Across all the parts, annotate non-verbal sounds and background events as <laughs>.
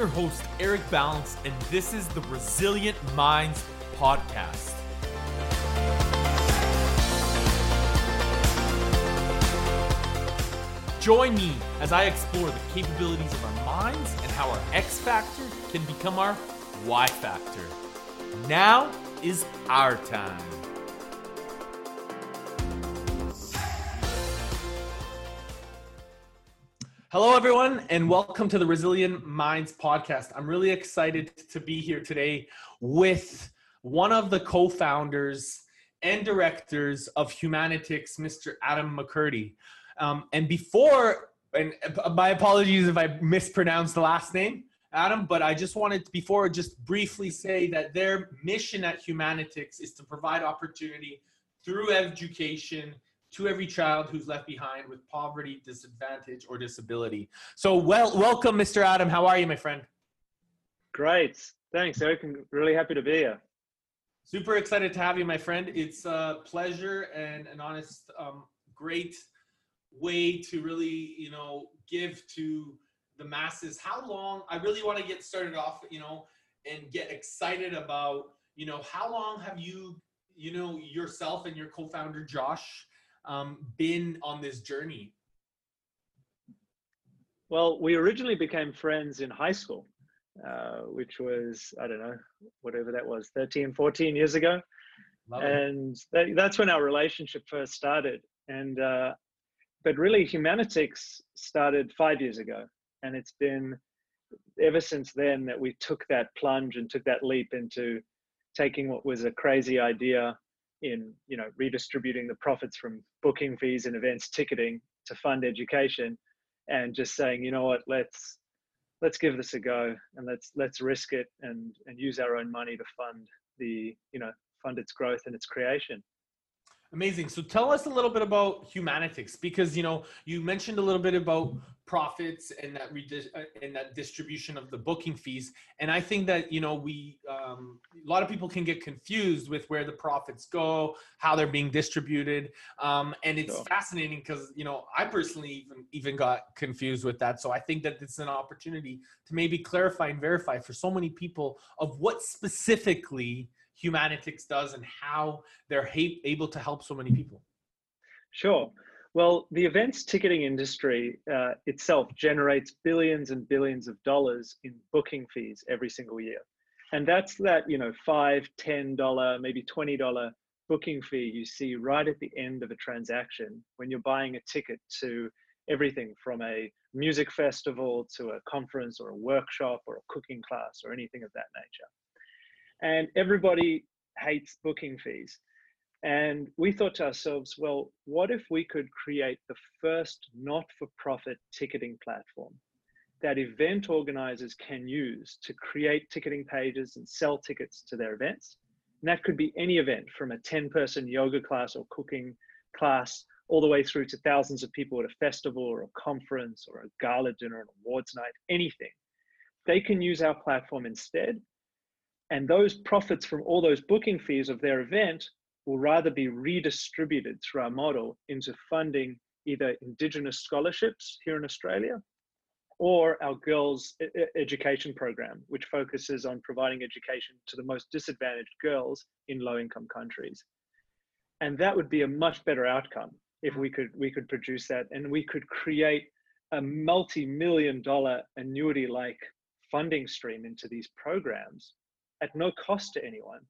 your host, Eric Balance, and this is the Resilient Minds Podcast. Join me as I explore the capabilities of our minds and how our X factor can become our Y factor. Now is our time. Hello, everyone, and welcome to the Resilient Minds podcast. I'm really excited to be here today with one of the co founders and directors of Humanitix, Mr. Adam McCurdie. Um, and before, and my apologies if I mispronounced the last name, Adam, but I just wanted to, before just briefly say that their mission at Humanitix is to provide opportunity through education to every child who's left behind with poverty, disadvantage, or disability. So, well, welcome, Mr. Adam. How are you, my friend? Great. Thanks, Eric. I'm really happy to be here. Super excited to have you, my friend. It's a pleasure and an honest, um, great way to really, you know, give to the masses. How long? I really want to get started off, you know, and get excited about, you know, how long have you, you know, yourself and your co-founder Josh um, been on this journey? Well, we originally became friends in high school, uh, which was, I don't know, whatever that was, 13, 14 years ago. Love and that, that's when our relationship first started. And, uh, but really, Humanitix started five years ago. And it's been ever since then that we took that plunge and took that leap into taking what was a crazy idea in you know redistributing the profits from booking fees and events ticketing to fund education and just saying you know what? Let's let's give this a go and let's let's risk it and and use our own money to fund the you know fund its growth and its creation Amazing. So tell us a little bit about Humanitix because you know you mentioned a little bit about profits and that redis- uh, and that distribution of the booking fees, and I think that you know we um, a lot of people can get confused with where the profits go, how they're being distributed, um, and it's sure. fascinating because you know I personally even even got confused with that. So I think that it's an opportunity to maybe clarify and verify for so many people of what specifically Humanitix does and how they're able to help so many people? Sure. Well, the events ticketing industry uh, itself generates billions and billions of dollars in booking fees every single year. And that's that, you know, five, ten dollar, maybe twenty dollar booking fee you see right at the end of a transaction when you're buying a ticket to everything from a music festival to a conference or a workshop or a cooking class or anything of that nature and everybody hates booking fees. And we thought to ourselves, well, what if we could create the first not for profit ticketing platform that event organizers can use to create ticketing pages and sell tickets to their events? And that could be any event from a 10 person yoga class or cooking class all the way through to thousands of people at a festival or a conference or a gala dinner, an awards night, anything. They can use our platform instead and those profits from all those booking fees of their event will rather be redistributed through our model into funding either Indigenous scholarships here in Australia or our girls' education program, which focuses on providing education to the most disadvantaged girls in low income countries. And that would be a much better outcome if we could we could produce that and we could create a multi-million dollar annuity like funding stream into these programs at no cost to anyone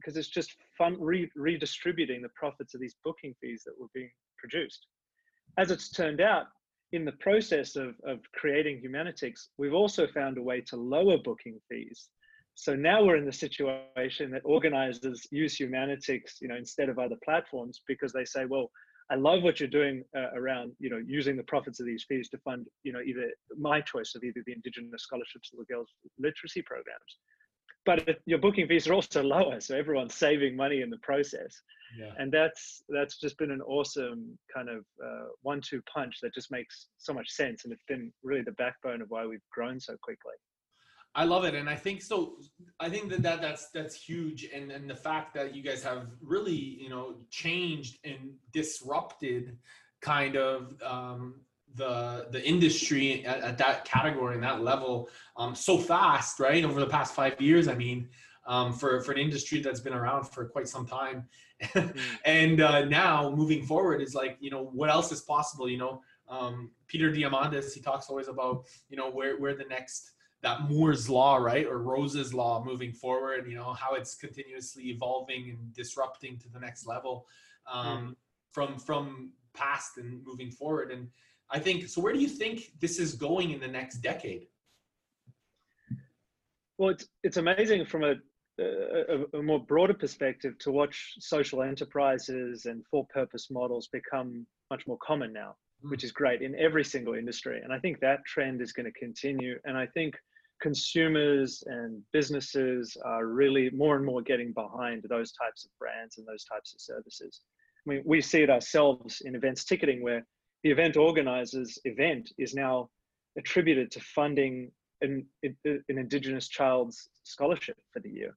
because it's just fun re- redistributing the profits of these booking fees that were being produced. As it's turned out, in the process of, of creating Humanitix, we've also found a way to lower booking fees. So now we're in the situation that organizers use Humanitix, you know, instead of other platforms because they say, well, I love what you're doing uh, around, you know, using the profits of these fees to fund, you know, either my choice of either the Indigenous scholarships or the girls' literacy programs but your booking fees are also <laughs> lower so everyone's saving money in the process yeah. and that's that's just been an awesome kind of uh, one-two punch that just makes so much sense and it's been really the backbone of why we've grown so quickly I love it, and I think so. I think that, that that's that's huge, and and the fact that you guys have really you know changed and disrupted kind of um, the the industry at, at that category and that level um, so fast, right? Over the past five years, I mean, um, for for an industry that's been around for quite some time, mm. <laughs> and uh, now moving forward is like you know what else is possible. You know, um, Peter Diamandis he talks always about you know where where the next that Moore's law, right, or Rose's law moving forward. You know how it's continuously evolving and disrupting to the next level um, mm. from from past and moving forward. And I think so. Where do you think this is going in the next decade? Well, it's it's amazing from a a, a, more broader perspective to watch social enterprises and for-purpose models become much more common now, mm. which is great in every single industry. And I think that trend is going to continue. And I think consumers and businesses are really more and more getting behind those types of brands and those types of services. I mean, we see it ourselves in events ticketing where the event organizer's event is now attributed to funding an, an Indigenous child's scholarship for the year.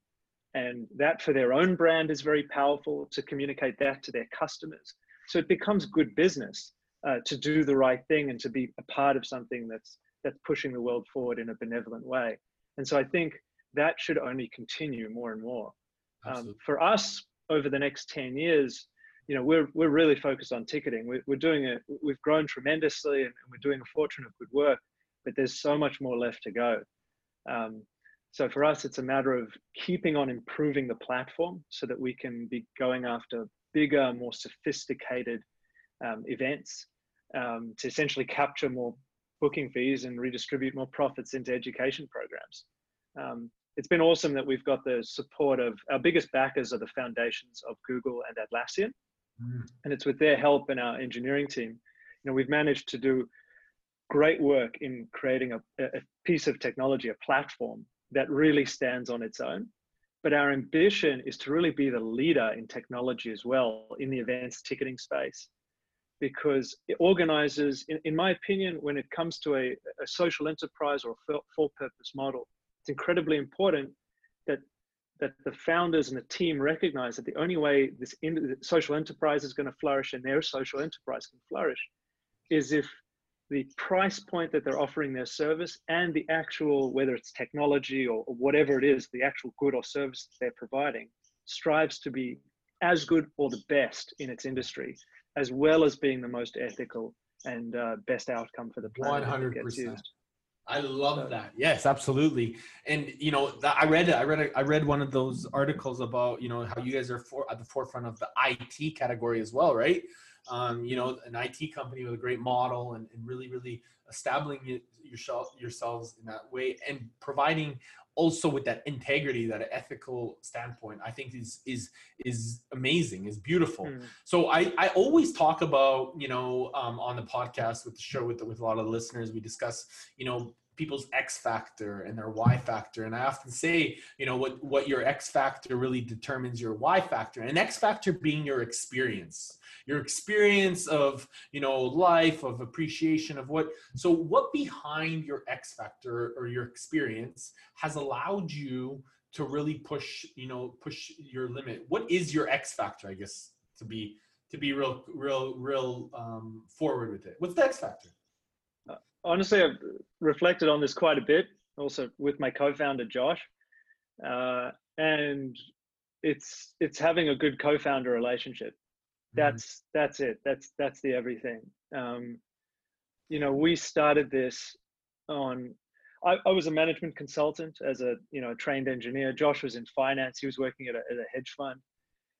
And that for their own brand is very powerful to communicate that to their customers. So it becomes good business uh, to do the right thing and to be a part of something that's that's pushing the world forward in a benevolent way. And so I think that should only continue more and more. Um, for us, over the next 10 years, you know, we're, we're really focused on ticketing. We're, we're doing it, we've grown tremendously and we're doing a fortune of good work, but there's so much more left to go. Um, so for us, it's a matter of keeping on improving the platform so that we can be going after bigger, more sophisticated um, events um, to essentially capture more booking fees and redistribute more profits into education programs. Um, it's been awesome that we've got the support of our biggest backers are the foundations of Google and Atlassian. Mm. And it's with their help and our engineering team, you know, we've managed to do great work in creating a, a piece of technology, a platform that really stands on its own. But our ambition is to really be the leader in technology as well in the events ticketing space. Because organizers, in, in my opinion, when it comes to a, a social enterprise or a for purpose model, it's incredibly important that that the founders and the team recognize that the only way this in, social enterprise is going to flourish and their social enterprise can flourish is if the price point that they're offering their service and the actual whether it's technology or, or whatever it is the actual good or service they're providing strives to be as good or the best in its industry as well as being the most ethical and uh, best outcome for the planet 100% I love that. Yes, absolutely. And you know, I read I read I read one of those articles about you know how you guys are for, at the forefront of the IT category as well, right? Um, you know, an IT company with a great model and, and really, really establishing yourself yourselves in that way and providing also with that integrity that ethical standpoint i think is is is amazing is beautiful mm. so i i always talk about you know um, on the podcast with the show with with a lot of listeners we discuss you know people's X factor and their Y factor. And I often say, you know, what, what your X factor really determines your Y factor. And X factor being your experience, your experience of, you know, life, of appreciation of what. So, what behind your X factor or your experience has allowed you to really push, you know, push your limit? What is your X factor, I guess, to be to be real, real, real um, forward with it? What's the X factor? Honestly, I've reflected on this quite a bit, also with my co-founder Josh, uh, and it's it's having a good co-founder relationship. Mm-hmm. That's mm-hmm. that's it. That's that's the everything. Um, you know, we started this on. I, I, was a management consultant as a you know a trained engineer. Josh was in finance. He was working at a, at a hedge fund,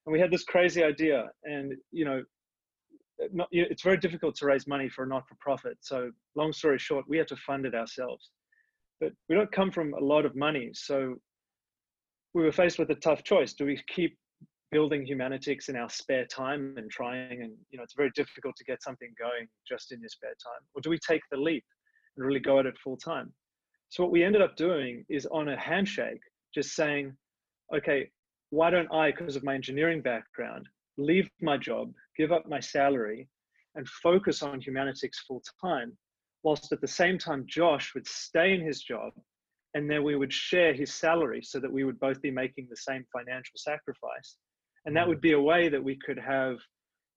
and we had this crazy idea. And you know, not, it's very difficult to raise money for a not-for-profit. So long story short, we had to fund it ourselves. But we don't come from a lot of money. So we were faced with a tough choice. Do we keep building Humanitix in our spare time and trying and you know it's very difficult to get something going just in your spare time or do we take the leap and really go at it full time so what we ended up doing is on a handshake just saying okay why don't i because of my engineering background leave my job, give up my salary, and focus on Humanitix full time, whilst at the same time, Josh would stay in his job and then we would share his salary so that we would both be making the same financial sacrifice. And that mm. would be a way that we could have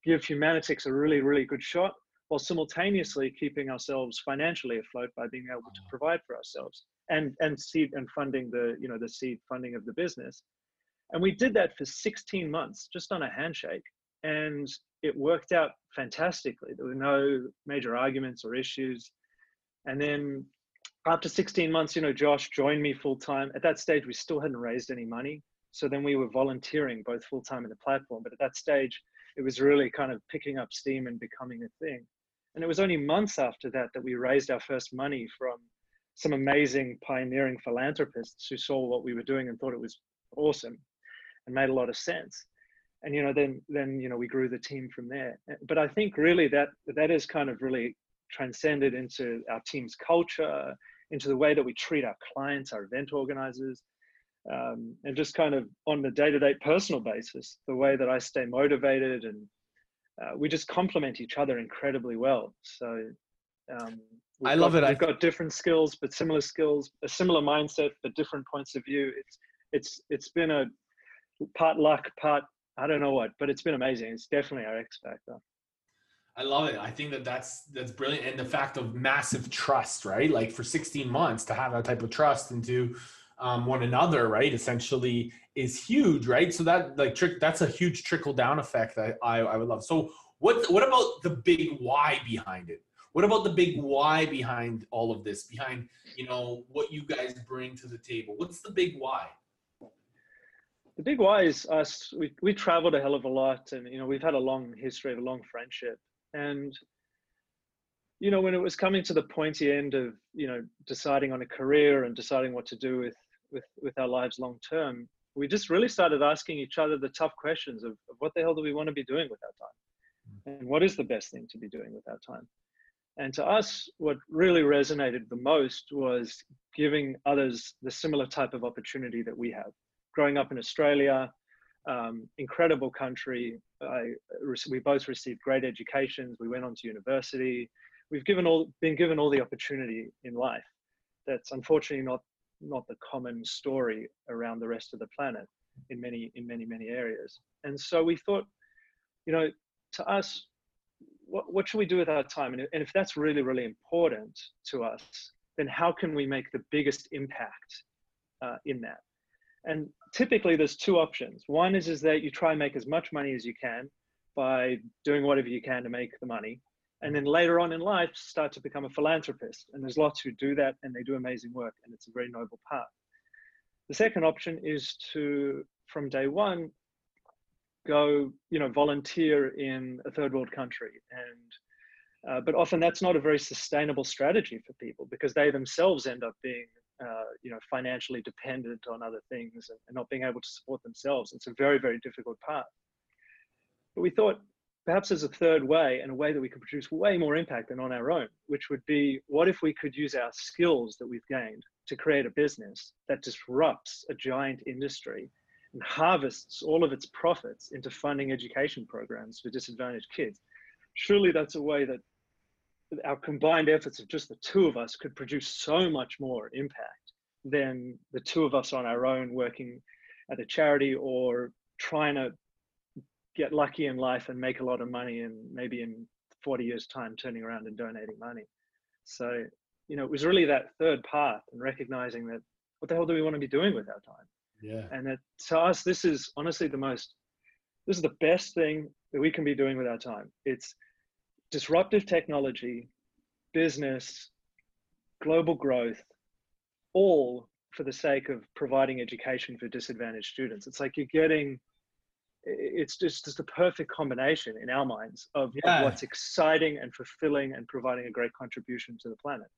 give Humanitix a really, really good shot while simultaneously keeping ourselves financially afloat by being able to oh. provide for ourselves and and seed and funding the you know the seed funding of the business and we did that for 16 months just on a handshake and it worked out fantastically. There were no major arguments or issues. And then after 16 months you know josh joined me full time at that stage we still hadn't raised any money. So then we were volunteering both full time in the platform. But at that stage it was really kind of picking up steam and becoming a thing. And it was only months after that that we raised our first money from some amazing pioneering philanthropists who saw what we were doing and thought it was awesome and made a lot of sense and you know then then you know we grew the team from there but i think really that that is kind of really transcended into our team's culture into the way that we treat our clients our event organizers um, and just kind of on the day-to-day personal basis the way that i stay motivated and uh, we just complement each other incredibly well so um, I love got, it. I've got different skills, but similar skills, a similar mindset, but different points of view. It's it's it's been a part luck, part I don't know what, but it's been amazing. It's definitely our X factor. I love it. I think that that's that's brilliant, and the fact of massive trust, right? Like for 16 months to have that type of trust into um, one another, right? Essentially, is huge, right? So that like trick, that's a huge trickle down effect that I I would love. So what what about the big why behind it? What about the big why behind all of this? Behind you know what you guys bring to the table? What's the big why? The big why is us. We we traveled a hell of a lot, and you know we've had a long history of a long friendship, and you know when it was coming to the pointy end of you know deciding on a career and deciding what to do with with with our lives long term, we just really started asking each other the tough questions of, of what the hell do we want to be doing with our time, and what is the best thing to be doing with our time and to us, what really resonated the most was giving others the similar type of opportunity that we have. Growing up in Australia, um, incredible country. I, we both received great educations. We went on to university. We've given all, been given all the opportunity in life. That's unfortunately not, not the common story around the rest of the planet in many, in many, many areas. And so we thought, you know, to us, what, what should we do with our time? And, and if that's really, really important to us, then how can we make the biggest impact uh, in that? And typically there's two options. One is, is that you try and make as much money as you can by doing whatever you can to make the money. And then later on in life, start to become a philanthropist. And there's lots who do that and they do amazing work and it's a very noble path. The second option is to, from day one, go, you know, volunteer in a third world country. And, uh, but often that's not a very sustainable strategy for people because they themselves end up being, uh, you know, financially dependent on other things and, and not being able to support themselves. It's a very, very difficult part. But we thought perhaps there's a third way and a way that we could produce way more impact than on our own, which would be what if we could use our skills that we've gained to create a business that disrupts a giant industry and harvests all of its profits into funding education programs for disadvantaged kids. Surely that's a way that our combined efforts of just the two of us could produce so much more impact than the two of us on our own working at a charity or trying to get lucky in life and make a lot of money and maybe in 40 years time turning around and donating money so you know it was really that third path and recognizing that what the hell do we want to be doing with our time yeah. And that to us, this is honestly the most, this is the best thing that we can be doing with our time. It's disruptive technology, business, global growth, all for the sake of providing education for disadvantaged students. It's like you're getting, it's just, just a perfect combination in our minds of, yeah. of what's exciting and fulfilling and providing a great contribution to the planet.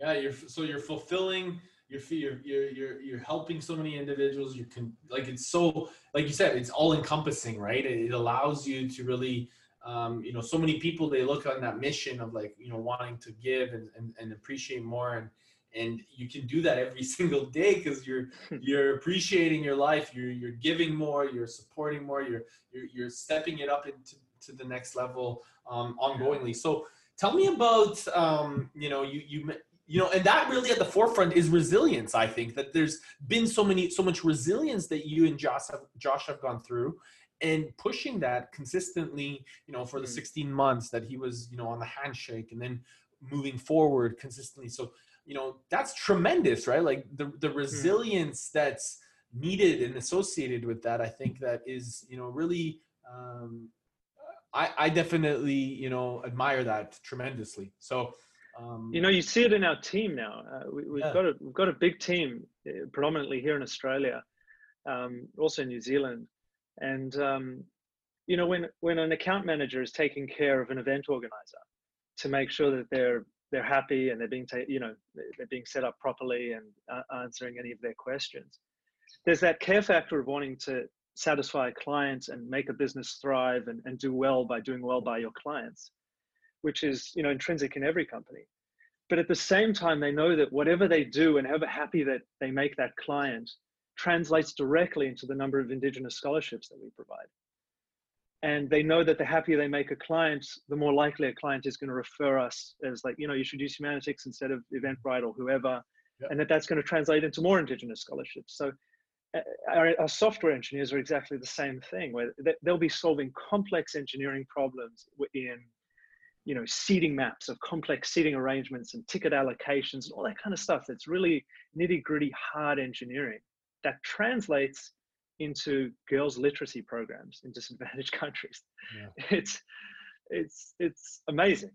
Yeah, you're so you're fulfilling you're you're you're you're helping so many individuals you can like it's so like you said it's all encompassing right it, allows you to really um, you know so many people they look on that mission of like you know wanting to give and, and, and appreciate more. And and you can do that every <laughs> single day because you're <laughs> you're appreciating your life. You're you're giving more. You're supporting more. You're you're, you're stepping it up into to the next level um, ongoingly. So tell me about um, you know you you you know and that really at the forefront is resilience i think that there's been so many so much resilience that you and josh have josh have gone through and pushing that consistently, you know, for the Mm. 16 months that he was, you know, on the handshake and then moving forward consistently. So, you know, that's tremendous, right? Like the the resilience that's needed and associated with that, I think that is, you know, really um I, I definitely, you know, admire that tremendously. So, um, You know, you see it in our team now. Uh, we, we've Yeah. got a we've got a big team, uh, predominantly here in Australia, um, also in New Zealand, and um, you know, when when an account manager is taking care of an event organizer to make sure that they're they're happy and they're being ta- you know they- they're being set up properly and uh, answering any of their questions, there's that care factor of wanting to satisfy clients and make a business thrive and, and do well by doing well by your clients which is you know intrinsic in every company. But at the same time they know that whatever they do and however happy that they make that client translates directly into the number of indigenous scholarships that we provide. And they know that the happier they make a client the more likely a client is going to refer us as like you know you should use Humanitix instead of eventbrite or whoever Yep. and that that's going to translate into more indigenous scholarships. So uh, our, our software engineers are exactly the same thing where they- they'll be solving complex engineering problems in you know seating maps of complex seating arrangements and ticket allocations and all that kind of stuff that's really nitty gritty hard engineering that translates into girls literacy programs in disadvantaged <laughs> countries Yeah. it's it's it's amazing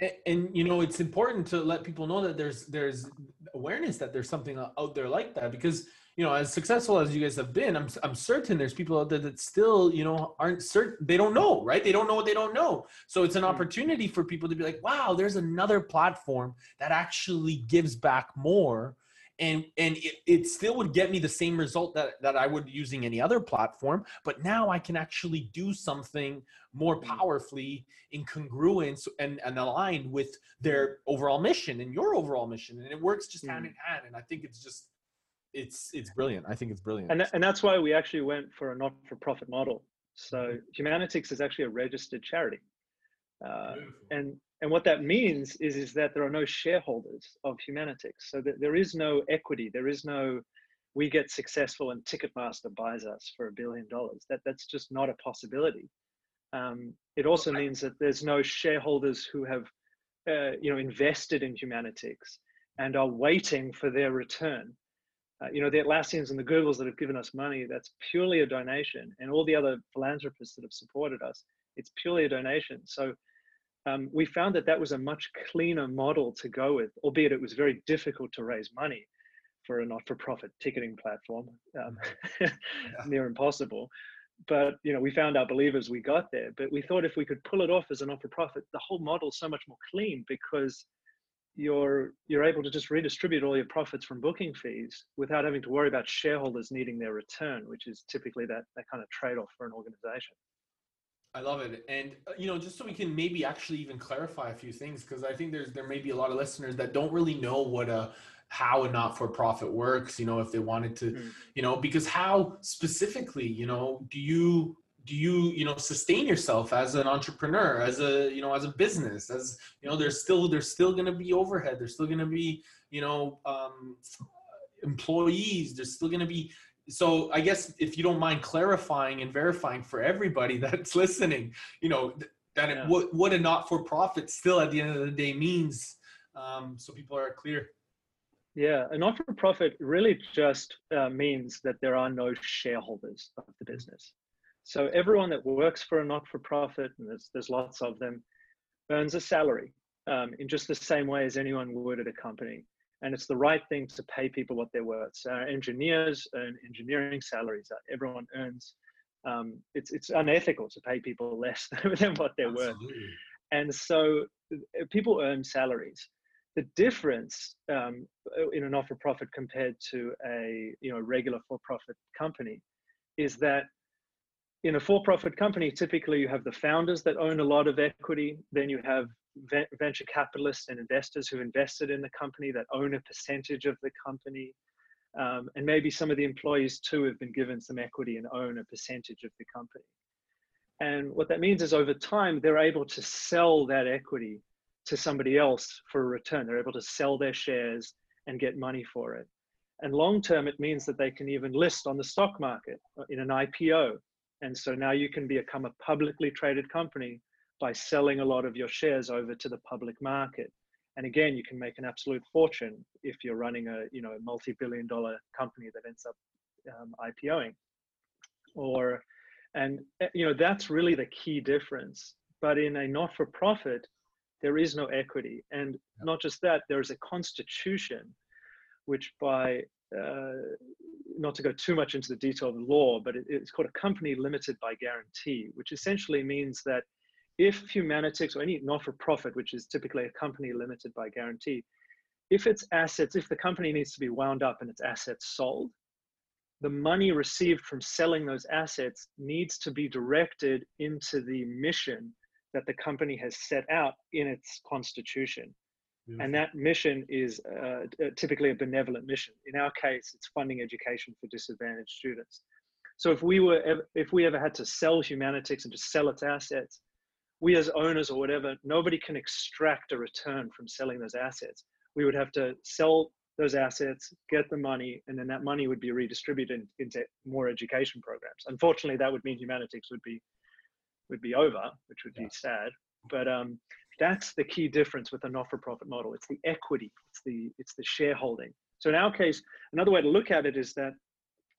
and, and you know it's important to let people know that there's there's awareness that there's something out there like that because you know as successful as you guys have been i'm, I'm certain there's people out there that still you know aren't certain they don't know right they don't know what they don't know so it's an Mm. opportunity for people to be like wow there's another platform that actually gives back more and and it, it still would get me the same result that that i would using any other platform but now i can actually do something more Mm. powerfully in congruence and, and aligned with their overall mission and your overall mission and it works just hand Mm. in hand and i think it's just it's it's brilliant. I think it's brilliant. And, and that's why we actually went for a not-for-profit model. So Humanitix is actually a registered charity. Uh, and and what that means is is that there are no shareholders of Humanitix so that there is no equity there is no we get successful and ticketmaster buys us for a billion dollars. That that's just not a possibility. Um, it also means that there's no shareholders who have uh, you know invested in Humanitix and are waiting for their return. Uh, you know the atlassians and the googles that have given us money that's purely a donation and all the other philanthropists that have supported us it's purely a donation. So um, we found that that was a much cleaner model to go with, albeit it was very difficult to raise money for a not-for-profit ticketing platform, um, <laughs> near impossible. But you know, we found our believers, we got there. But we thought if we could pull it off as a not-for-profit, the whole model's so much more clean because you're you're able to just redistribute all your profits from booking fees without having to worry about shareholders needing their return, which is typically that that kind of trade-off for an organization. I love it, and uh, you know, just so we can maybe actually even clarify a few things, because I think there's there may be a lot of listeners that don't really know what a how a not-for-profit works. You know, if they wanted to, Mm. you know, because how specifically, you know, do you do you you know sustain yourself as an entrepreneur, as a you know as a business, as you know, there's still there's still going to be overhead, there's still going to be you know um, employees, there's still going to be so I guess if you don't mind clarifying and verifying for everybody <laughs> that's listening, you know, th- that it, what what a not-for-profit still at the end of the day means, um, so people are clear. Yeah, a not-for-profit really just uh, means that there are no shareholders of the business. So everyone that works for a not-for-profit, and there's there's lots of them, earns a salary um, in just the same way as anyone would at a company. And it's the right thing to pay people what they're worth. So our engineers earn engineering salaries. Uh, Everyone earns. Um, it's it's unethical to pay people <laughs> less than what they're worth Absolutely. and so uh, people earn salaries. The difference um, in a not-for-profit compared to a you know regular for-profit company is that in a for-profit company, typically you have the founders that own a lot of equity. Then you have ve- venture capitalists and investors who invested in the company that own a percentage of the company. Um, and maybe some of the employees too have been given some equity and own a percentage of the company. And what that means is over time, they're able to sell that equity to somebody else for a return. They're able to sell their shares and get money for it. And long term, it means that they can even list on the stock market uh, in an IPO And so now you can become a publicly traded company by selling a lot of your shares over to the public market. And again, you can make an absolute fortune if you're running a you know multi-billion dollar company that ends up um, IPOing. Or, and eh, you know that's really the key difference. But in a not-for-profit, there is no equity, and not just that, there is a constitution, which by uh, not to go too much into the detail of the law, but it, it's called a company limited by guarantee, which essentially means that if Humanitix or any not-for-profit, which is typically a company limited by guarantee, if its assets, if the company needs to be wound up and its assets sold, the money received from selling those assets needs to be directed into the mission that the company has set out in its constitution. And that mission is uh, typically a benevolent mission. In our case, it's funding education for disadvantaged students. So if we were, ever, if we ever had to sell Humanitix and just sell its assets, we as owners or whatever, nobody can extract a return from selling those assets. We would have to sell those assets, get the money, and then that money would be redistributed into more education programs. Unfortunately, that would mean Humanitix would be would be over, which would yeah. be sad. But um, that's the key difference with a not-for-profit model. It's the equity, it's the it's the shareholding. So in our case, another way to look at it is that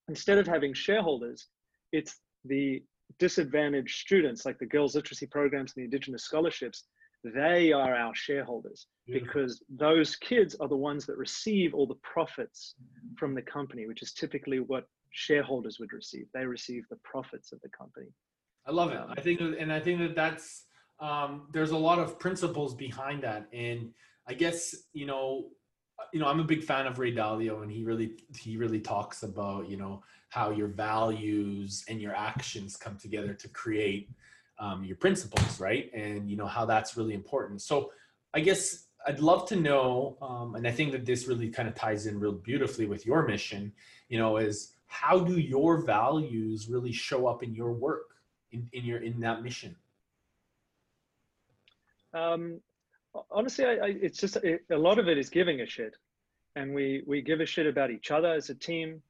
instead of having shareholders, it's the disadvantaged students, like the girls' literacy programs and the Indigenous scholarships, they are our shareholders because those kids are the ones that receive all the profits from the company, which is typically what shareholders would receive. They receive the profits of the company. I love it. Um, I think, and I think that that's um, there's a lot of principles behind that, and I guess you know, you know, I'm a big fan of Ray Dalio, and he really he really talks about you know how your values and your actions come together to create um, your principles, right? And you know how that's really important. So I guess I'd love to know, um, and I think that this really kind of ties in real beautifully with your mission. You know, is how do your values really show up in your work, in, in your in that mission? Um, honestly, I, I, it's just it, a lot of it is giving a shit, and we we give a shit about each other as a team.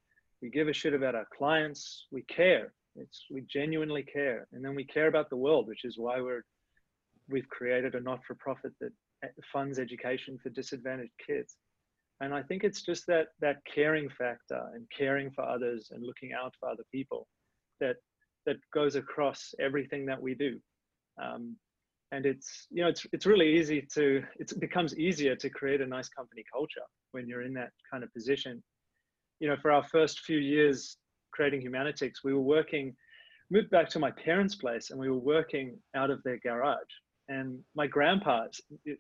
We give a shit about our clients. We care. It's we genuinely care, and then we care about the world, which is why we're we've created a not-for-profit that eh, funds education for disadvantaged kids. And I think it's just that that caring factor and caring for others and looking out for other people that that goes across everything that we do. Um, and it's you know it's it's really easy to it becomes easier to create a nice company culture when you're in that kind of position. You know for our first few years creating humanitix we were working moved back to my parents place and we were working out of their garage. And my grandpa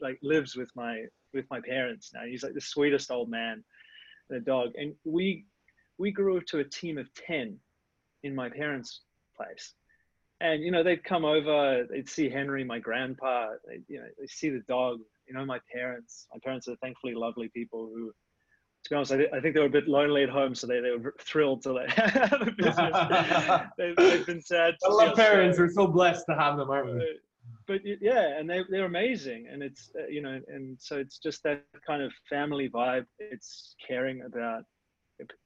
like lives with my with my parents now. He's like the sweetest old man the dog. And we we grew to a team of 10 in my parents place and you know they'd come over they'd see henry my grandpa they you know they see the dog you know my parents my parents are thankfully lovely people who to be honest, I, I think they were a bit lonely at home, so they, they were <laughs> thrilled to like <laughs> have a <laughs> business. they've, they've, been sad. I love parents. We're so blessed to have them, aren't we? But yeah, and they they're amazing, and it's uh, you know, and so it's just that kind of family vibe. It's caring about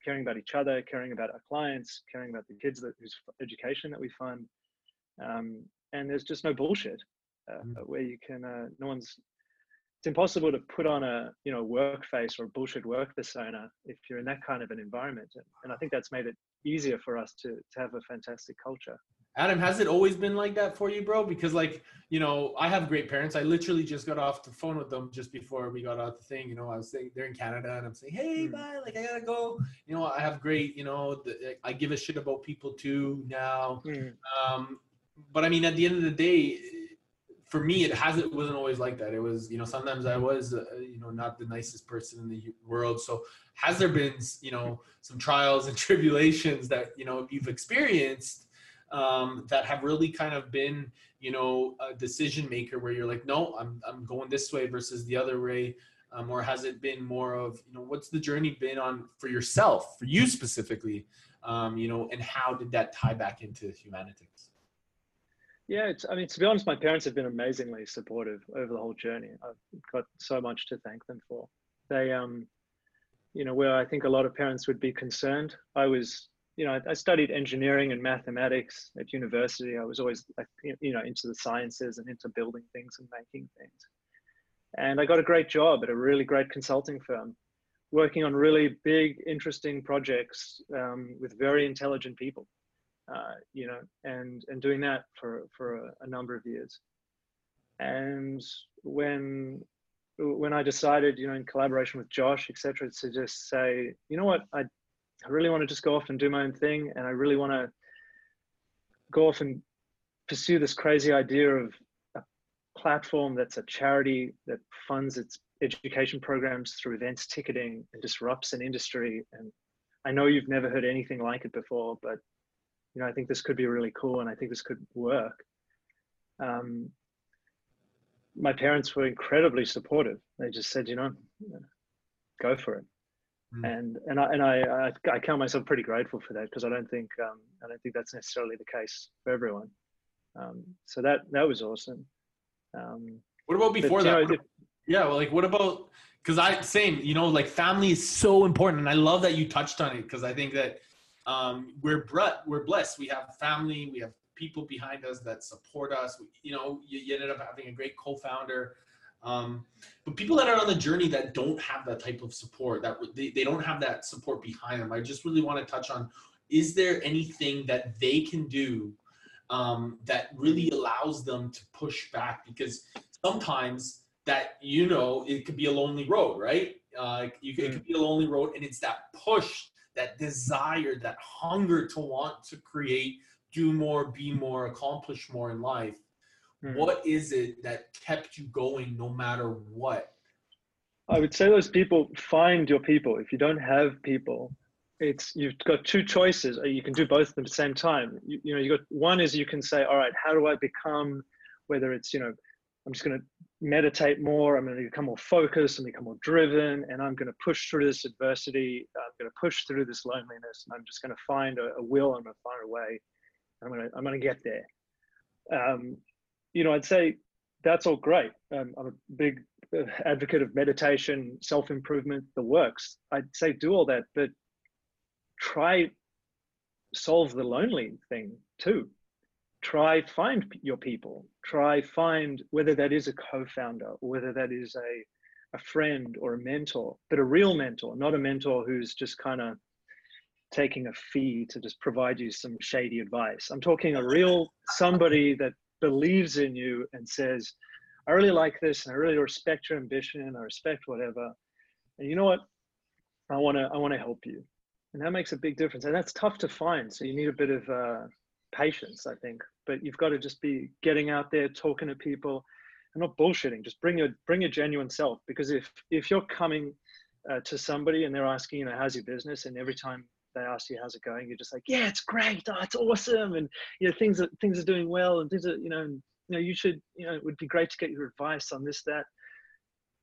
caring about each other, caring about our clients, caring about the kids that whose education that we fund, um, and there's just no bullshit uh, mm. where you can uh, no one's it's impossible to put on a you know work face or a bullshit work persona if you're in that kind of an environment and, i think that's made it easier for us to to have a fantastic culture adam has it always been like that for you bro because like you know i have great parents i literally just got off the phone with them just before we got out the thing you know i was saying they're in canada and i'm saying hey mm. bye like i gotta go you know i have great you know the, i give a shit about people too now mm. um but i mean at the end of the day for me it hasn't wasn't always like that. It was you know sometimes i was uh, you know not the nicest person in the world. So has there been you know some trials and <laughs> tribulations that you know you've experienced um, that have really kind of been you know a decision maker where you're like no i'm, I'm going this way versus the other way um, or has it been more of you know what's the journey been on for yourself for you specifically um, you know and how did that tie back into Humanitix yeah, it's, I mean, to be honest, my parents have been amazingly supportive over the whole journey. I've got so much to thank them for. They, um, you know, where I think a lot of parents would be concerned, I was you know, I studied engineering and mathematics at university. I was always, you know, into the sciences and into building things and making things. And I got a great job at a really great consulting firm, working on really big, interesting projects um, with very intelligent people. Uh, you know, and and doing that for for a, a number of years. And when when I decided, you know, in collaboration with Josh, etc., to just say, you know what, I I really want to just go off and do my own thing. And I really want to go off and pursue this crazy idea of a platform that's a charity that funds its education programs through events ticketing and disrupts an industry. And I know you've never heard anything like it before, but you know, I think this could be really cool and I think this could work. Um, my parents were incredibly supportive. They just said, you know, go for it. Mm. And and I and I, I, I count myself pretty grateful for that because I don't think um, I don't think that's necessarily the case for everyone. Um, so that that was awesome. Um, what about before but, that? Know, yeah, well, like what about? Because I same, you know, like family is so important, and I love that you touched on it because I think that um, we're we're blessed. We have family, we have people behind us that support us. We, you know, you, you ended up having a great co-founder um, but people that are on the journey that don't have that type of support, that they, they don't have that support behind them, I just really want to touch on is there anything that they can do um, that really allows them to push back? Because sometimes that, you know, it could be a lonely road, right? Uh, you, it could be a lonely road, and it's that push, that desire, that hunger to want to create, do more, be more, accomplish more in life Mm. What is it that kept you going no matter what? I would say those people find your people. If you don't have people, it's you've got two choices. You can do both at the same time. You, you know, you got one is you can say, all right, how do I become? Whether it's you know, I'm just going to meditate more. I'm going to become more focused and become more driven, and I'm going to push through this adversity. I'm going to push through this loneliness, and I'm just going to find a, a will. I'm going to find a way. I'm going to I'm going to get there. Um, you know, I'd say that's all great. Um, I'm a big uh, advocate of meditation, self improvement, the works. I'd say do all that, but try solve the lonely thing too. Try find your people. Try find whether that is a co-founder or whether that is a a friend or a mentor, but a real mentor, not a mentor who's just kind of taking a fee to just provide you some shady advice. I'm talking a real somebody that believes in you and says, I really like this and I really respect your ambition, I respect whatever. And you know what? I want to I want to help you. And that makes a big difference. And that's tough to find. So you need a bit of uh, patience, I think. But you've got to just be getting out there, talking to people, and not bullshitting. Just bring your bring your genuine self. Because if if you're coming uh, to somebody and they're asking, you know, how's your business, and every time they ask you how's it going, you're just like, yeah, it's great, oh, it's awesome, and you know things are things are doing well, and things are you know you know you should you know it would be great to get your advice on this that.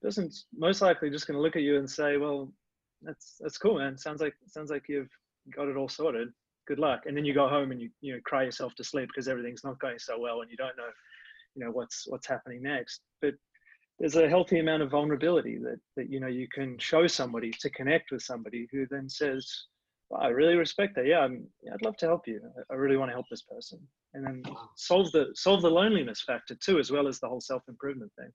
Doesn't most likely just going to look at you and say, well, that's that's cool, man. Sounds like sounds like you've got it all sorted. Good luck. And then you go home and you you know cry yourself to sleep because everything's not going so well and you don't know you know what's what's happening next. But there's a healthy amount of vulnerability that that you know you can show somebody to connect with somebody who then says I really respect that. Yeah, I'm, I'd love to help you. I really want to help this person, and then solve the solve the loneliness factor too, as well as the whole self improvement thing.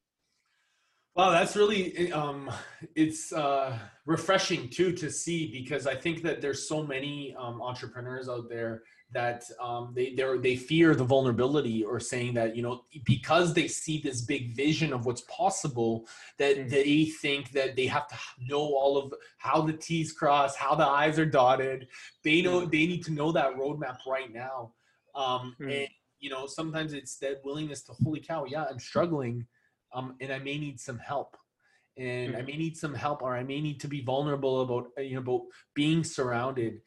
Wow, that's really um, it's uh, refreshing too to see because I think that there's so many um, entrepreneurs out there that um, they they fear the vulnerability or saying that you know because they see this big vision of what's possible that mm-hmm. they think that they have to know all of how the t's cross how the i's are dotted they know mm-hmm. they need to know that roadmap right now um, mm-hmm. and you know sometimes it's that willingness to holy cow yeah i'm struggling um, and i may need some help. And I mm-hmm. may need some help, or I may need to be vulnerable about you know about being surrounded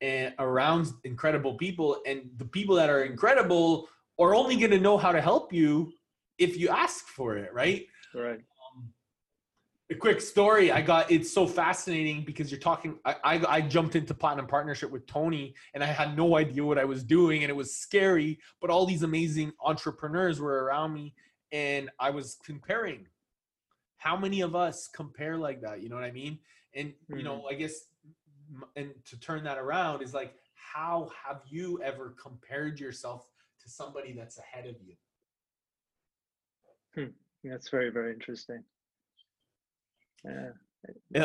and around incredible people and the people that are incredible are only going to know how to help you if you ask for it right? Right. Um, a quick story i got it's so fascinating because you're talking I, I, I jumped into platinum partnership with tony and i had no idea what i was doing and it was scary but all these amazing entrepreneurs were around me and i was comparing how many of us compare like that you know what i mean and you know mm-hmm. i guess and to turn that around is like how have you ever compared yourself to somebody that's ahead of you? Hmm. That's very, very interesting. Yeah.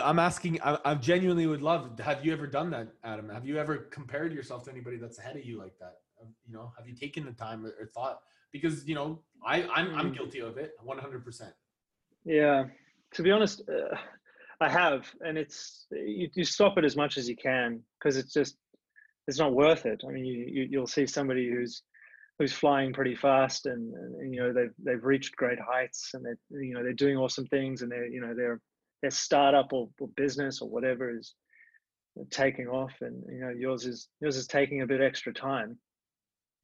I'm asking, I, I genuinely would love, have you ever done that, Adam? Have you ever compared yourself to anybody that's ahead of you like that? You know, have you taken the time or, or thought? Because, you know, I, I'm, I'm hmm. guilty of it 100%. Yeah. To be honest, uh, I have, and it's, you, you stop it as much as you can because it's just, it's not worth it. I mean, you, you, you'll see somebody who's, who's flying pretty fast and, and, you know they've they've reached great heights and they you know they're doing awesome things and they're you know their their startup or, or business or whatever is taking off and you know yours is yours is taking a bit extra time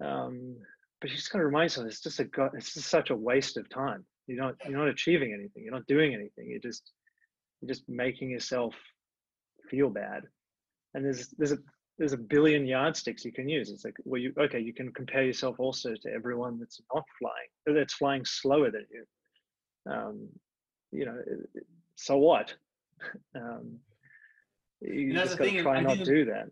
um, but you just got to remind yourself it's just a it's just such a waste of time you're not you're not achieving anything you're not doing anything you're just you're just making yourself feel bad and there's there's a there's a billion yardsticks you can use. It's like, well, you okay, you can compare yourself also to everyone that's not flying, that's flying slower than you. Um, you know, so what? <laughs> Um, you just got to try not do that.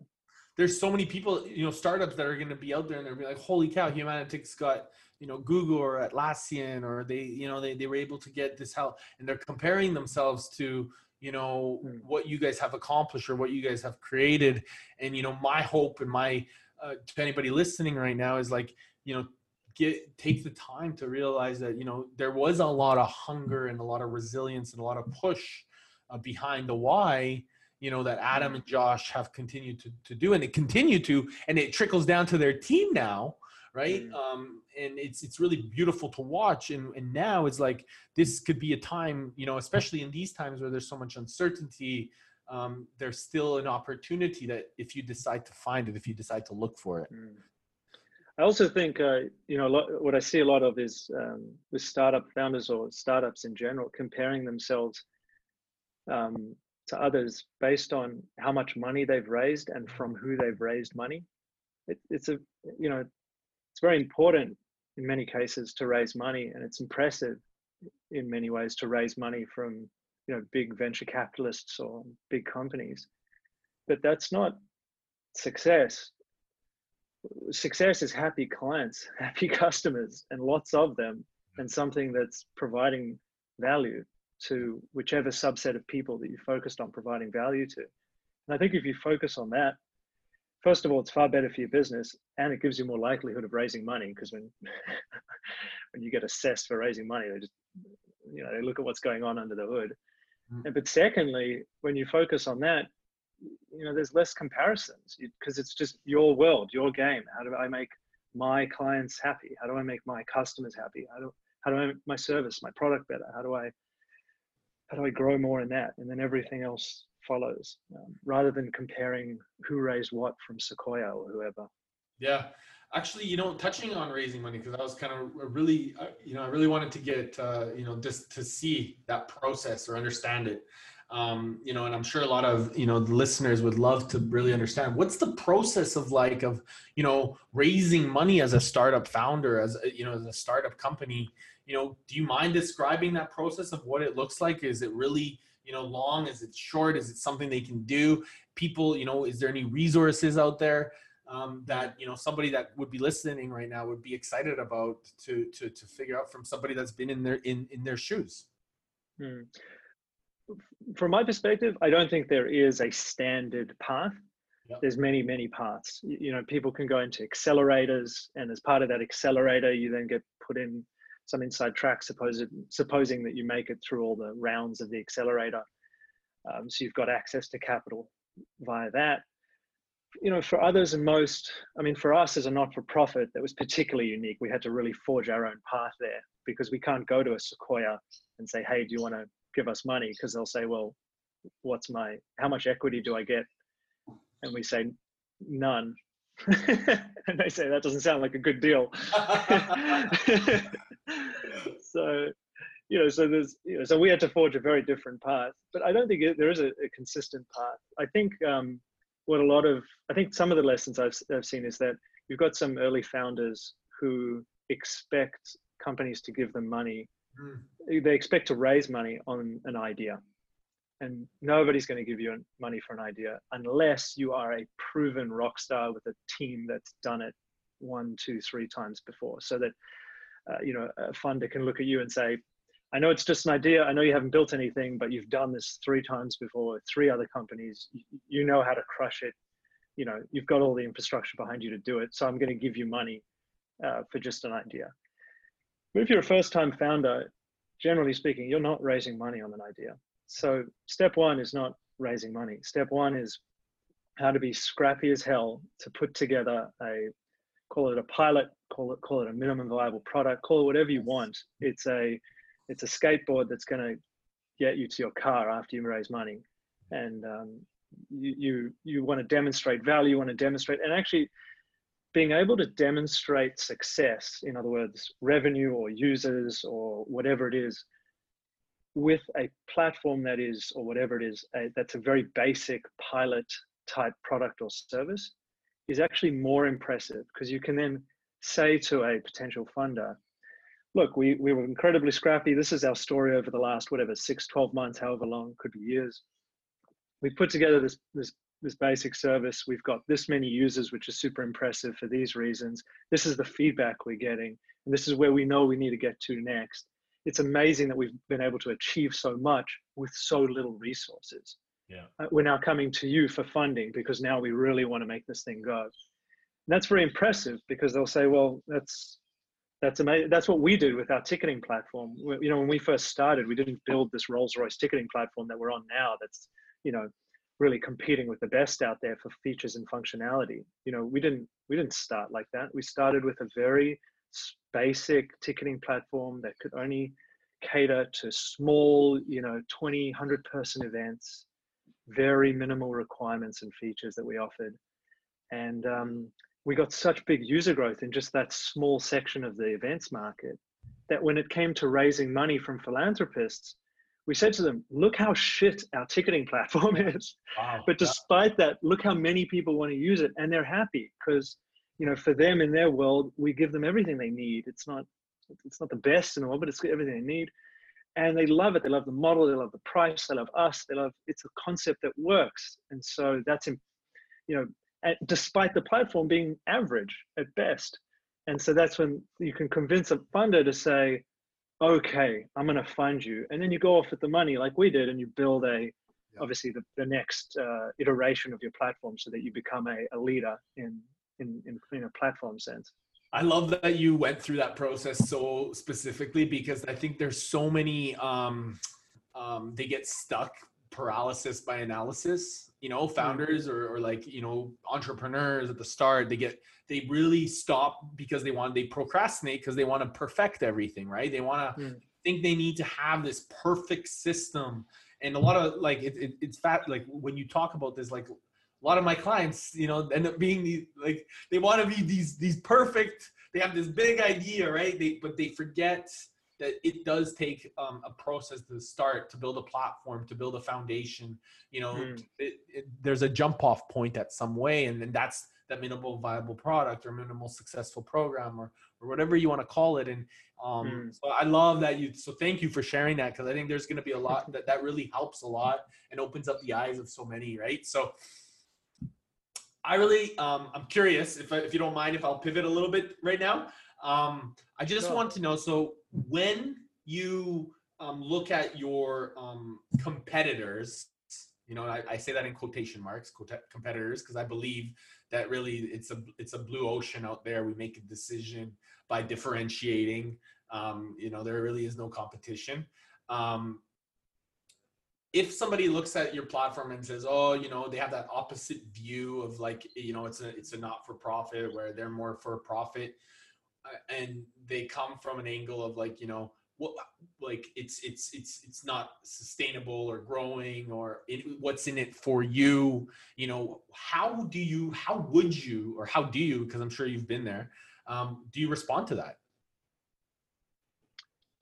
There's so many people, you know, startups that are going to be out there and they're be like, holy cow, Humanitix got, you know, Google or Atlassian, or they, you know, they, they were able to get this help. And they're comparing themselves to, you know mm. what you guys have accomplished or what you guys have created. And you know my hope and my uh, to anybody listening right now is like you know get take the time to realize that you know there was a lot of hunger and a lot of resilience and a lot of push uh, behind the why you know that adam and josh have continued to, to do and they continue to and it trickles down to their team now right? Mm. Um, and it's it's really beautiful to watch. And and now it's like this could be a time, you know, especially in these times where there's so much uncertainty. Um, there's still an opportunity that if you decide to find it, if you decide to look for it. Mm. I also think, uh, you know, lot, what I see a lot of is um, with startup founders or startups in general comparing themselves um, to others based on how much money they've raised and from who they've raised money. It, it's a, you know, it's very important in many cases to raise money, and it's impressive in many ways to raise money from you know big venture capitalists or big companies. But that's not success. Success is happy clients, <laughs> happy customers, and lots of them, and something that's providing value to whichever subset of people that you focused on providing value to. And I think if you focus on that, first of all, it's far better for your business and it gives you more likelihood of raising money because when <laughs> when you get assessed for raising money, they just you know they look at what's going on under the hood. Mm. And, but secondly, when you focus on that, you know there's less comparisons because it's just your world, your game. How do I make my clients happy? How do I make my customers happy? How do how do I make my service, my product better? How do I how do I grow more in that? And then everything else follows um, rather than comparing who raised what from Sequoia or whoever. Yeah. Actually, you know, touching on raising money, because I was kind of really, uh, you know, I really wanted to get, uh, you know, just to see that process or understand it. Um, you know, and I'm sure a lot of, you know, listeners would love to really understand what's the process of like, of, you know, raising money as a startup founder, as, a, you know, as a startup company, you know, do you mind describing that process of what it looks like? Is it really, you know long? Is it short? Is it something they can do? People you know is there any resources out there um, that you know somebody that would be listening right now would be excited about to to to figure out from somebody that's been in their in in their shoes? Hmm. From my perspective i don't think there is a standard path yep. there's many many paths you know people can go into accelerators and as part of that accelerator you then get put in some inside track, suppose, supposing that you make it through all the rounds of the accelerator. Um, so you've got access to capital via that. You know, for others and most, I mean, for us as a not-for-profit, that was particularly unique. We had to really forge our own path there because we can't go to a Sequoia and say, "Hey, do you want to give us money?" Because they'll say, "Well, what's my, how much equity do I get?" And we say, "None." <laughs> and they say that doesn't sound like a good deal. <laughs> so, you know, so there's, you know, so we had to forge a very different path. But I don't think it, there is a, a, consistent path. I think um, what a lot of, I think some of the lessons I've, I've seen is that you've got some early founders who expect companies to give them money. Mm. They expect to raise money on an idea. and nobody's going to give you money for an idea unless you are a proven rock star with a team that's done it one, two, three times before, so that uh, you know a funder can look at you and say, "I know it's just an idea. I know you haven't built anything, but you've done this three times before, three other companies. You know how to crush it. You know you've got all the infrastructure behind you to do it. So I'm going to give you money uh, for just an idea." But if you're a first-time founder, generally speaking, you're not raising money on an idea. So step one is not raising money. Step one is how to be scrappy as hell to put together a call it a pilot, call it call it a minimum viable product, call it whatever you want. It's a it's a skateboard that's going to get you to your car after you raise money, and um, you you you want to demonstrate value, you want to demonstrate, and actually being able to demonstrate success, in other words, revenue or users or whatever it is, with a platform that is, or whatever it is, a, that's a very basic pilot type product or service, is actually more impressive because you can then say to a potential funder, look, we, we were incredibly scrappy. This is our story over the last, whatever, six, 12 months, however long, could be years. We put together this, this, this basic service. We've got this many users, which is super impressive for these reasons. This is the feedback we're getting. And this is where we know we need to get to next. It's amazing that we've been able to achieve so much with so little resources yeah. Uh, we're now coming to you for funding because now we really want to make this thing go. And that's very impressive because they'll say, well, that's that's amazing. That's what we did with our ticketing platform. You know, when we first started, we didn't build this Rolls Royce ticketing platform that we're on now. That's you know really competing with the best out there for features and functionality. You know, we didn't we didn't start like that. We started with a very basic ticketing platform that could only cater to small, you know, 20, 100 person events very minimal requirements and features that we offered. And um, we got such big user growth in just that small section of the events market that when it came to raising money from philanthropists, we said to them, look how shit our ticketing <laughs> platform is. Wow. But despite that, look how many people want to use it and they're happy because, you know, for them in their world, we give them everything they need. It's not, it's not the best in the world, but it's everything they need and they love it. They love the model. They love the price. They love us. They love it's a concept that works. And so that's, you know, despite the platform being average at best. And so that's when you can convince a funder to say, okay, I'm going to fund you. And then you go off with the money like we did and you build a, yeah. obviously the, the next uh, iteration of your platform so that you become a, a leader in, in, in, in a platform sense. I love that you went through that process so specifically because I think there's so many um, um, they get stuck paralysis by analysis. You know, founders or, or like you know entrepreneurs at the start they get they really stop because they want they procrastinate because they want to perfect everything, right? They want to mm. think they need to have this perfect system and a lot of like it, it, it's fat like when you talk about this like a lot of my clients, you know, end up being these like they want to be these these perfect. They have this big idea, right? They but they forget that it does take um, a process to start to build a platform to build a foundation you know mm. it, it, there's a jump off point at some way and then that's that minimal viable product or minimal successful program or or whatever you want to call it and um, mm. so i love that you so thank you for sharing that because i think there's going to be a lot <laughs> that that really helps a lot and opens up the eyes of so many right so I really, um, I'm curious if, if you don't mind if I'll pivot a little bit right now. Um, I just no. want to know. So when you um, look at your um, competitors, you know, I, I, say that in quotation marks, competitors, because I believe that really it's a it's a blue ocean out there. We make a decision by differentiating. Um, you know, there really is no competition. Um, if somebody looks at your platform and says, "Oh, you know, they have that opposite view of like, you know, it's a it's a not for profit where they're more for profit," and they come from an angle of like, you know, what like it's it's it's it's not sustainable or growing or it, what's in it for you you know how do you how would you or how do you because i'm sure you've been there um, do you respond to that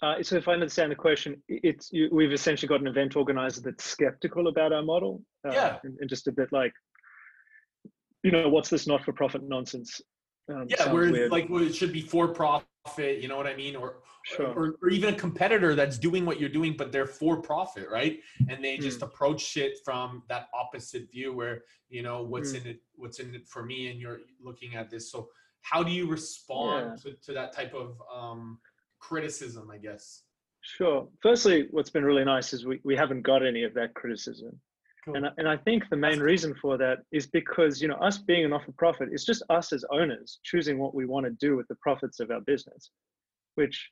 uh, so if I understand the question, it's you, we've essentially got an event organizer that's skeptical about our model. Uh, yeah. And, and, just a bit like, you know, what's this not-for-profit nonsense? Um, yeah, where weird. like where it should be for profit, you know what I mean, or, Sure. or or even a competitor that's doing what you're doing, but they're for profit, right? And they just Hmm. approach shit from that opposite view, where you know what's Hmm. in it, what's in it for me, and you're looking at this. So how do you respond to, to that type of um, criticism? I guess. Sure. Firstly, what's been really nice is we, we haven't got any of that criticism. Cool. And, I- and I think the main reason for that is because, you know, us being a not-for-profit, it's just us as owners choosing what we want to do with the profits of our business, which,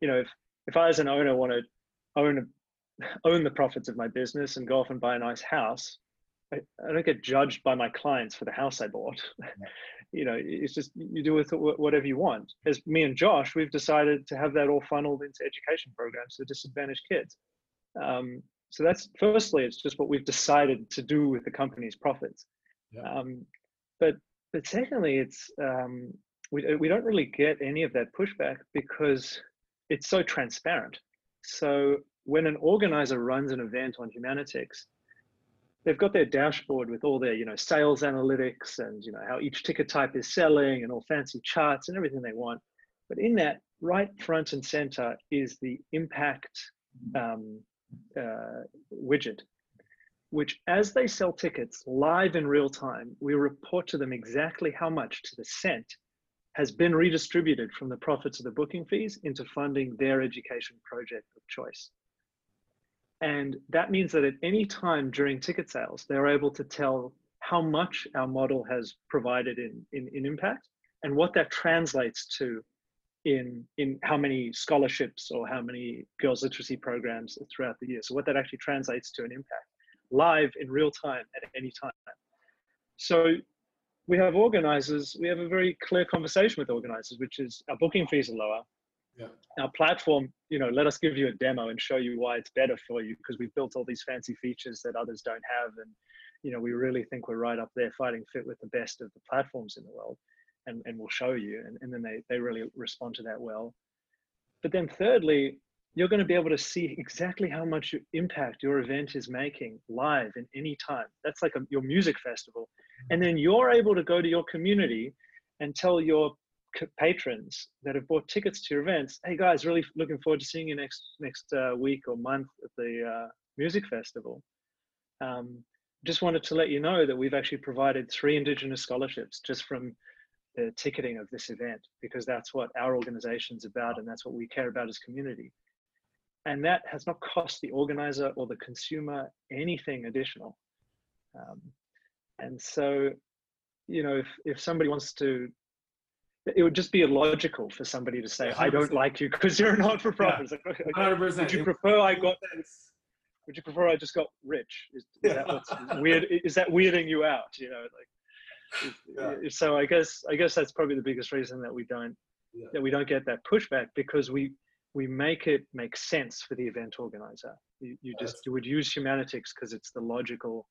you know, if, if I as an owner want to own, a, <laughs> own the profits of my business and go off and buy a nice house, I, I don't get judged by my clients for the house I bought. <laughs> you know, it's just, you do with whatever you want. As me and Josh, we've decided to have that all funneled into education programs for disadvantaged kids. Um, so that's firstly, it's just what we've decided to do with the company's profits. Yeah. Um, but but secondly, it's um, we we don't really get any of that pushback because it's so transparent. So when an organizer runs an event on Humanitix, they've got their dashboard with all their you know sales analytics and you know how each ticket type is selling and all fancy charts and everything they want. But in that, right front and center is the impact um, uh, widget, which as they sell tickets live in real time, we report to them exactly how much to the cent has been redistributed from the profits of the booking fees into funding their education project of choice. And that means that at any time during ticket sales, they're able to tell how much our model has provided in, in, in impact and what that translates to in in how many scholarships or how many girls literacy programs throughout the year. So what that actually translates to an impact live in real time at any time. So we have organizers, we have a very clear conversation with organizers, which is our booking fees are lower. Yeah. Our platform, you know, let us give you a demo and show you why it's better for you because we've built all these fancy features that others don't have. And, you know, we really think we're right up there fighting fit with the best of the platforms in the world and, and we'll show you. And, and then they, they really respond to that well. But then thirdly, you're going to be able to see exactly how much impact your event is making live in any time. That's like a, your music festival. And then you're able to go to your community and tell your patrons that have bought tickets to your events, hey guys, really looking forward to seeing you next next uh, week or month at the uh, music festival. Um, just wanted to let you know that we've actually provided three Indigenous scholarships just from the ticketing of this event because that's what our organization's about and that's what we care about as community. And that has not cost the organizer or the consumer anything additional. Um, and so, you know, if, if somebody wants to, it would just be illogical for somebody to say, I don't like you because you're not for profit. It's like, okay, okay, Hundred percent. would you prefer I got this? would you prefer I just got rich? Is, is that what's <laughs> weird? Is that weirding you out? You know, like. Yeah. So I guess I guess that's probably the biggest reason that we don't Yeah. that we don't get that pushback because we we make it make sense for the event organizer. You, you just you would use Humanitix because it's the logical,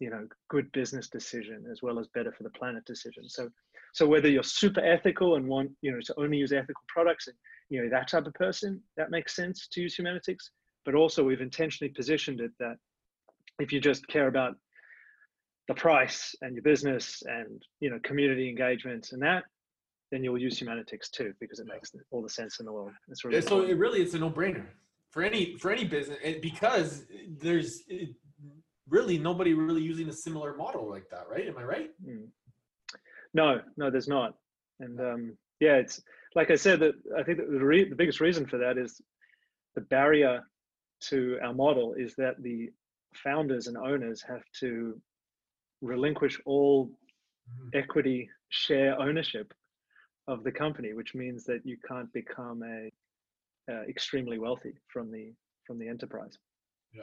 you know, good business decision as well as better for the planet decision. So so whether you're super ethical and want you know to only use ethical products and you know that type of person, that makes sense to use Humanitix. But also we've intentionally positioned it that if you just care about the price and your business and you know community engagement and that then you'll use Humanitix too because it makes all the sense in the world. It's really so important. it really it's a no-brainer for any for any business because there's really nobody really using a similar model like that, right? Am I right? Mm. No, no, there's not. And um, yeah, it's like I said that I think that the, re- the biggest reason for that is the barrier to our model is that the founders and owners have to relinquish all equity share ownership of the company, which means that you can't become a uh, extremely wealthy from the from the enterprise. Yeah.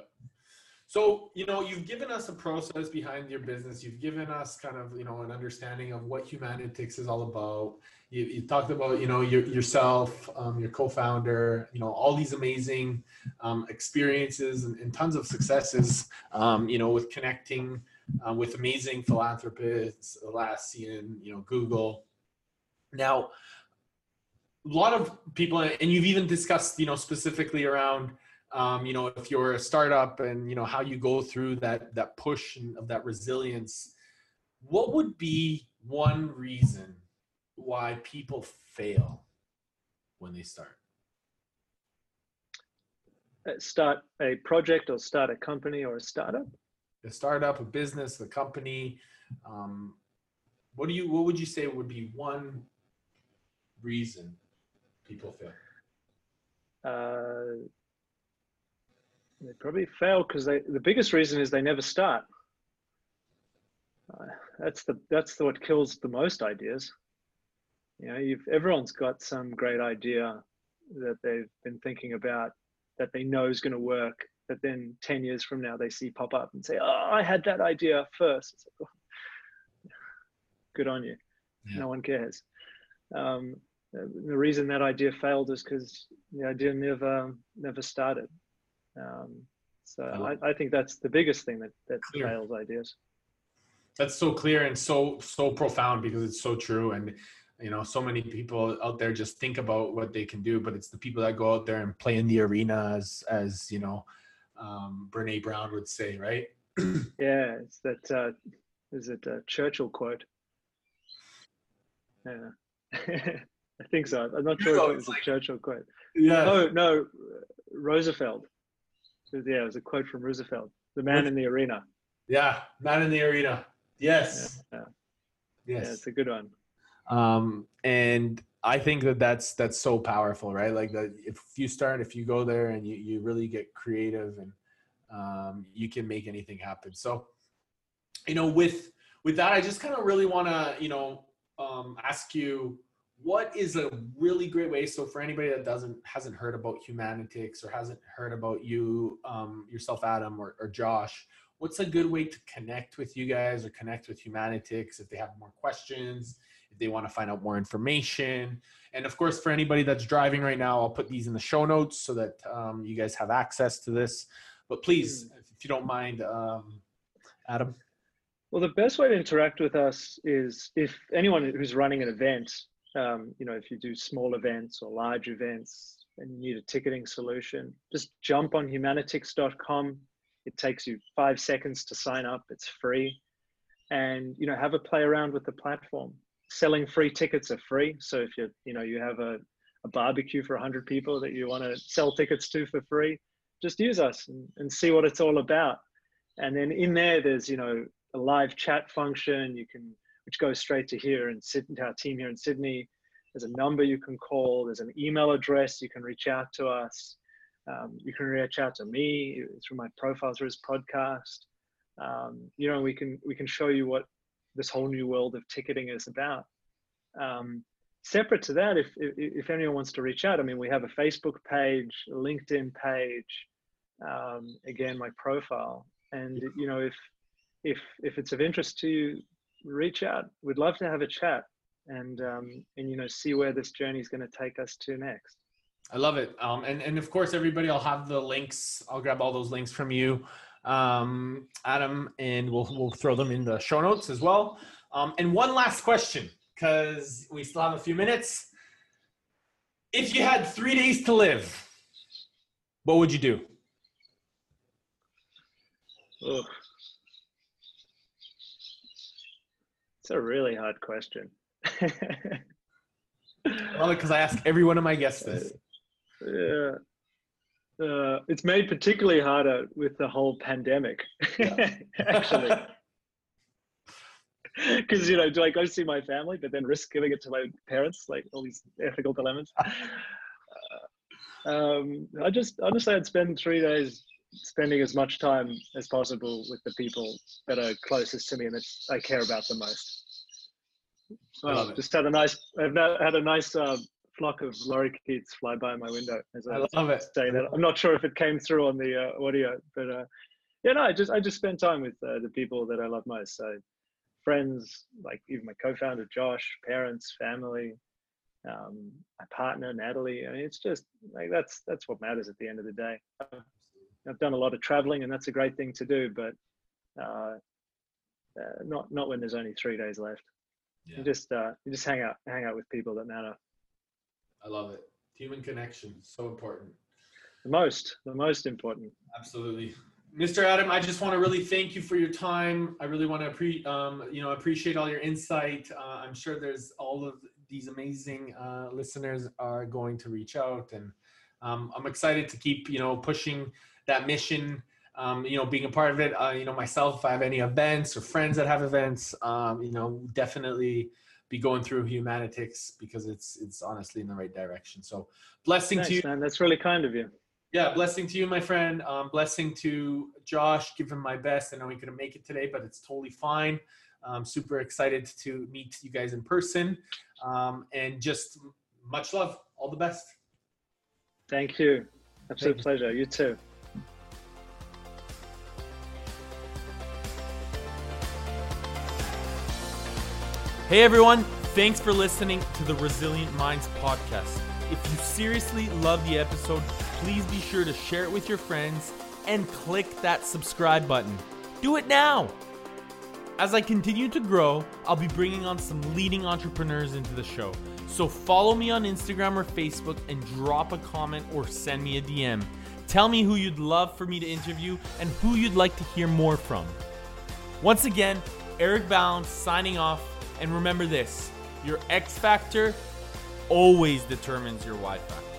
So, you know, you've given us a process behind your business. You've given us kind of, you know, an understanding of what Humanitix is all about. You, you talked about, you know, your, yourself, um, your co-founder, you know, all these amazing um, experiences and, and tons of successes, um, you know, with connecting uh, with amazing philanthropists, Atlassian, you know, Google. Now, a lot of people, and you've even discussed, you know, specifically around um, you know if you're a startup and you know how you go through that that push and of that resilience what would be one reason why people fail when they start? Uh, start a project or start a company or a startup? A startup, a business, a company. Um, what do you? What would you say would be one reason people fail? Uh, they probably fail because they. The biggest reason is they never start. Uh, that's the that's the, what kills the most ideas. You know, you've everyone's got some great idea that they've been thinking about that they know is going to work. That then ten years from now they see pop up and say, "Oh, I had that idea first. Like, oh, good on you. Yeah. No one cares. Um, the reason that idea failed is because the idea never never started. Um, so I, I, think that's the biggest thing that that Clear. fails ideas that's so clear and so so profound because it's so true and you know so many people out there just think about what they can do but it's the people that go out there and play in the arena as as you know um brene brown would say right? <clears throat> Yeah it's that uh is it a churchill quote? Yeah. <laughs> I think so. I'm not sure if it's like, a churchill quote. Yeah. No no roosevelt. Yeah it was a quote from roosevelt the man in the arena. Yeah man in the arena. Yes. Yeah. Yes. Yeah, it's a good one. Um, and I think that that's that's so powerful, right? Like that, if you start, if you go there and you you really get creative and um, you can make anything happen. So, you know, with with that, I just kind of really want to, you know, um, ask you what is a really great way so for anybody that doesn't hasn't heard about humanitix or hasn't heard about you um, yourself adam or, or josh what's a good way to connect with you guys or connect with Humanitix if they have more questions, if they want to find out more information. And of course, for anybody that's driving right now, I'll put these in the show notes so that um, you guys have access to this. But please, mm. if you don't mind, um, Adam. Well, the best way to interact with us is if anyone who's running an event, um, you know, if you do small events or large events and you need a ticketing solution, just jump on humanitix.com it takes you five seconds to sign up. It's free. And, you know, have a play around with the platform. Selling free tickets are free. So if you, you know, you have a, a barbecue for 100 people that you want to sell tickets to for free, just use us and, and see what it's all about. And then in there, there's, you know, a live chat function you can, which goes straight to here and Sydney, our team here in Sydney. There's a number you can call. There's an email address you can reach out to us. Um, you can reach out to me through my profile through his podcast. Um, you know, we can we can show you what this whole new world of ticketing is about. Um, separate to that, if, if, if anyone wants to reach out, I mean, we have a Facebook page, a LinkedIn page. Um, again, my profile, and you know, if if if it's of interest to you, reach out. We'd love to have a chat and um, and you know see where this journey is going to take us to next. I love it. Um, and, and of course, everybody, I'll have the links. I'll grab all those links from you, um, Adam, and we'll, we'll throw them in the show notes as well. Um, and one last question, because we still have a few minutes. If you had three days to live, what would you do? Ugh. It's a really hard question. <laughs> well, because I ask every one of my guests this. Yeah. Uh, it's made particularly harder with the whole pandemic, <laughs> actually. <laughs> Because, you know, do I go see my family, but then risk giving it to my parents? Like all these ethical dilemmas. Uh, um, I just, honestly, I'd spend three days spending as much time as possible with the people that are closest to me and that I care about the most. Well, just had a nice, I've had a nice uh, flock of lorikeets fly by my window as I, I love it. Saying that. I'm not sure if it came through on the uh, audio, but uh, yeah, no, I just I just spend time with uh, the people that I love most. So friends, like even my co-founder Josh, parents, family, um, my partner Natalie. I mean, it's just like that's that's what matters at the end of the day. I've done a lot of traveling, and that's a great thing to do, but uh, uh, not not when there's only three days left. Yeah. You just uh, you just hang out hang out with people that matter. I love it. Human connection, so important. The most, the most important. Absolutely. Mr. Adam, I just want to really thank you for your time. I really want to um, you know, appreciate all your insight. Uh, I'm sure there's all of these amazing uh, listeners are going to reach out, and um, I'm excited to keep you know pushing that mission. Um, you know, being a part of it. Uh, you know, myself, if I have any events or friends that have events, um, you know, definitely be going through Humanitix because it's it's honestly in the right direction. So, blessing Thanks, to you, man. That's really kind of you. Yeah, blessing to you, my friend. Um, blessing to Josh. Give him my best. I know he couldn't make it today, but it's totally fine. I'm super excited to meet you guys in person. Um, and just much love. All the best. Thank you. Absolute Thank you. pleasure. You too. Hey everyone, thanks for listening to the Resilient Minds podcast. If you seriously love the episode, please be sure to share it with your friends and click that subscribe button. Do it now! As I continue to grow, I'll be bringing on some leading entrepreneurs into the show. So follow me on Instagram or Facebook and drop a comment or send me a DM. Tell me who you'd love for me to interview and who you'd like to hear more from. Once again, Eric Balance signing off. And remember this your X factor always determines your Y factor.